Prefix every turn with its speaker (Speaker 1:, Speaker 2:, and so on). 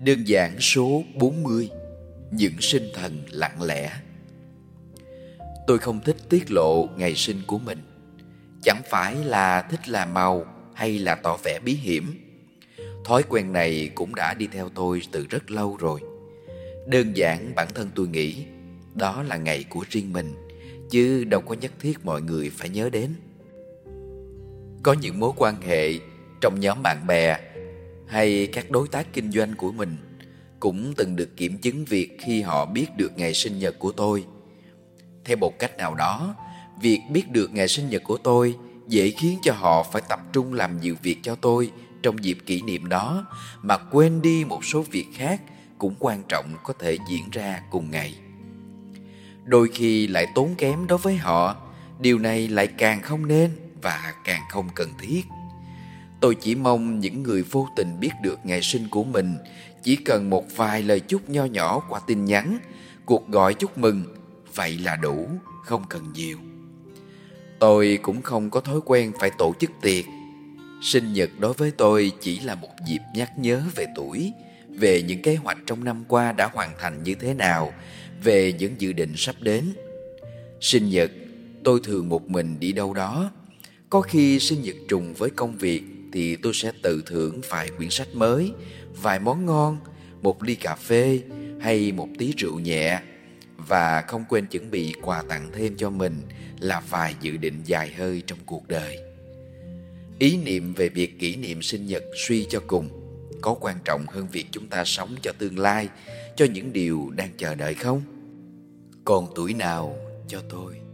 Speaker 1: Đơn giản số 40 Những sinh thần lặng lẽ. Tôi không thích tiết lộ ngày sinh của mình. Chẳng phải là thích làm màu hay là tỏ vẻ bí hiểm. Thói quen này cũng đã đi theo tôi từ rất lâu rồi. Đơn giản bản thân tôi nghĩ, Đó là ngày của riêng mình, Chứ đâu có nhất thiết mọi người phải nhớ đến. Có những mối quan hệ trong nhóm bạn bè hay các đối tác kinh doanh của mình cũng từng được kiểm chứng việc khi họ biết được ngày sinh nhật của tôi. Theo một cách nào đó, việc biết được ngày sinh nhật của tôi dễ khiến cho họ phải tập trung làm nhiều việc cho tôi trong dịp kỷ niệm đó mà quên đi một số việc khác cũng quan trọng có thể diễn ra cùng ngày. Đôi khi lại tốn kém đối với họ, điều này lại càng không nên và càng không cần thiết. Tôi chỉ mong những người vô tình biết được ngày sinh của mình chỉ cần một vài lời chúc nho nhỏ qua tin nhắn, cuộc gọi chúc mừng, vậy là đủ, không cần nhiều. Tôi cũng không có thói quen phải tổ chức tiệc. Sinh nhật đối với tôi chỉ là một dịp nhắc nhớ về tuổi, về những kế hoạch trong năm qua đã hoàn thành như thế nào, về những dự định sắp đến. Sinh nhật, tôi thường một mình đi đâu đó. Có khi sinh nhật trùng với công việc thì tôi sẽ tự thưởng vài quyển sách mới, vài món ngon, một ly cà phê hay một tí rượu nhẹ và không quên chuẩn bị quà tặng thêm cho mình là vài dự định dài hơi trong cuộc đời. Ý niệm về việc kỷ niệm sinh nhật suy cho cùng có quan trọng hơn việc chúng ta sống cho tương lai, cho những điều đang chờ đợi không? Còn tuổi nào cho tôi?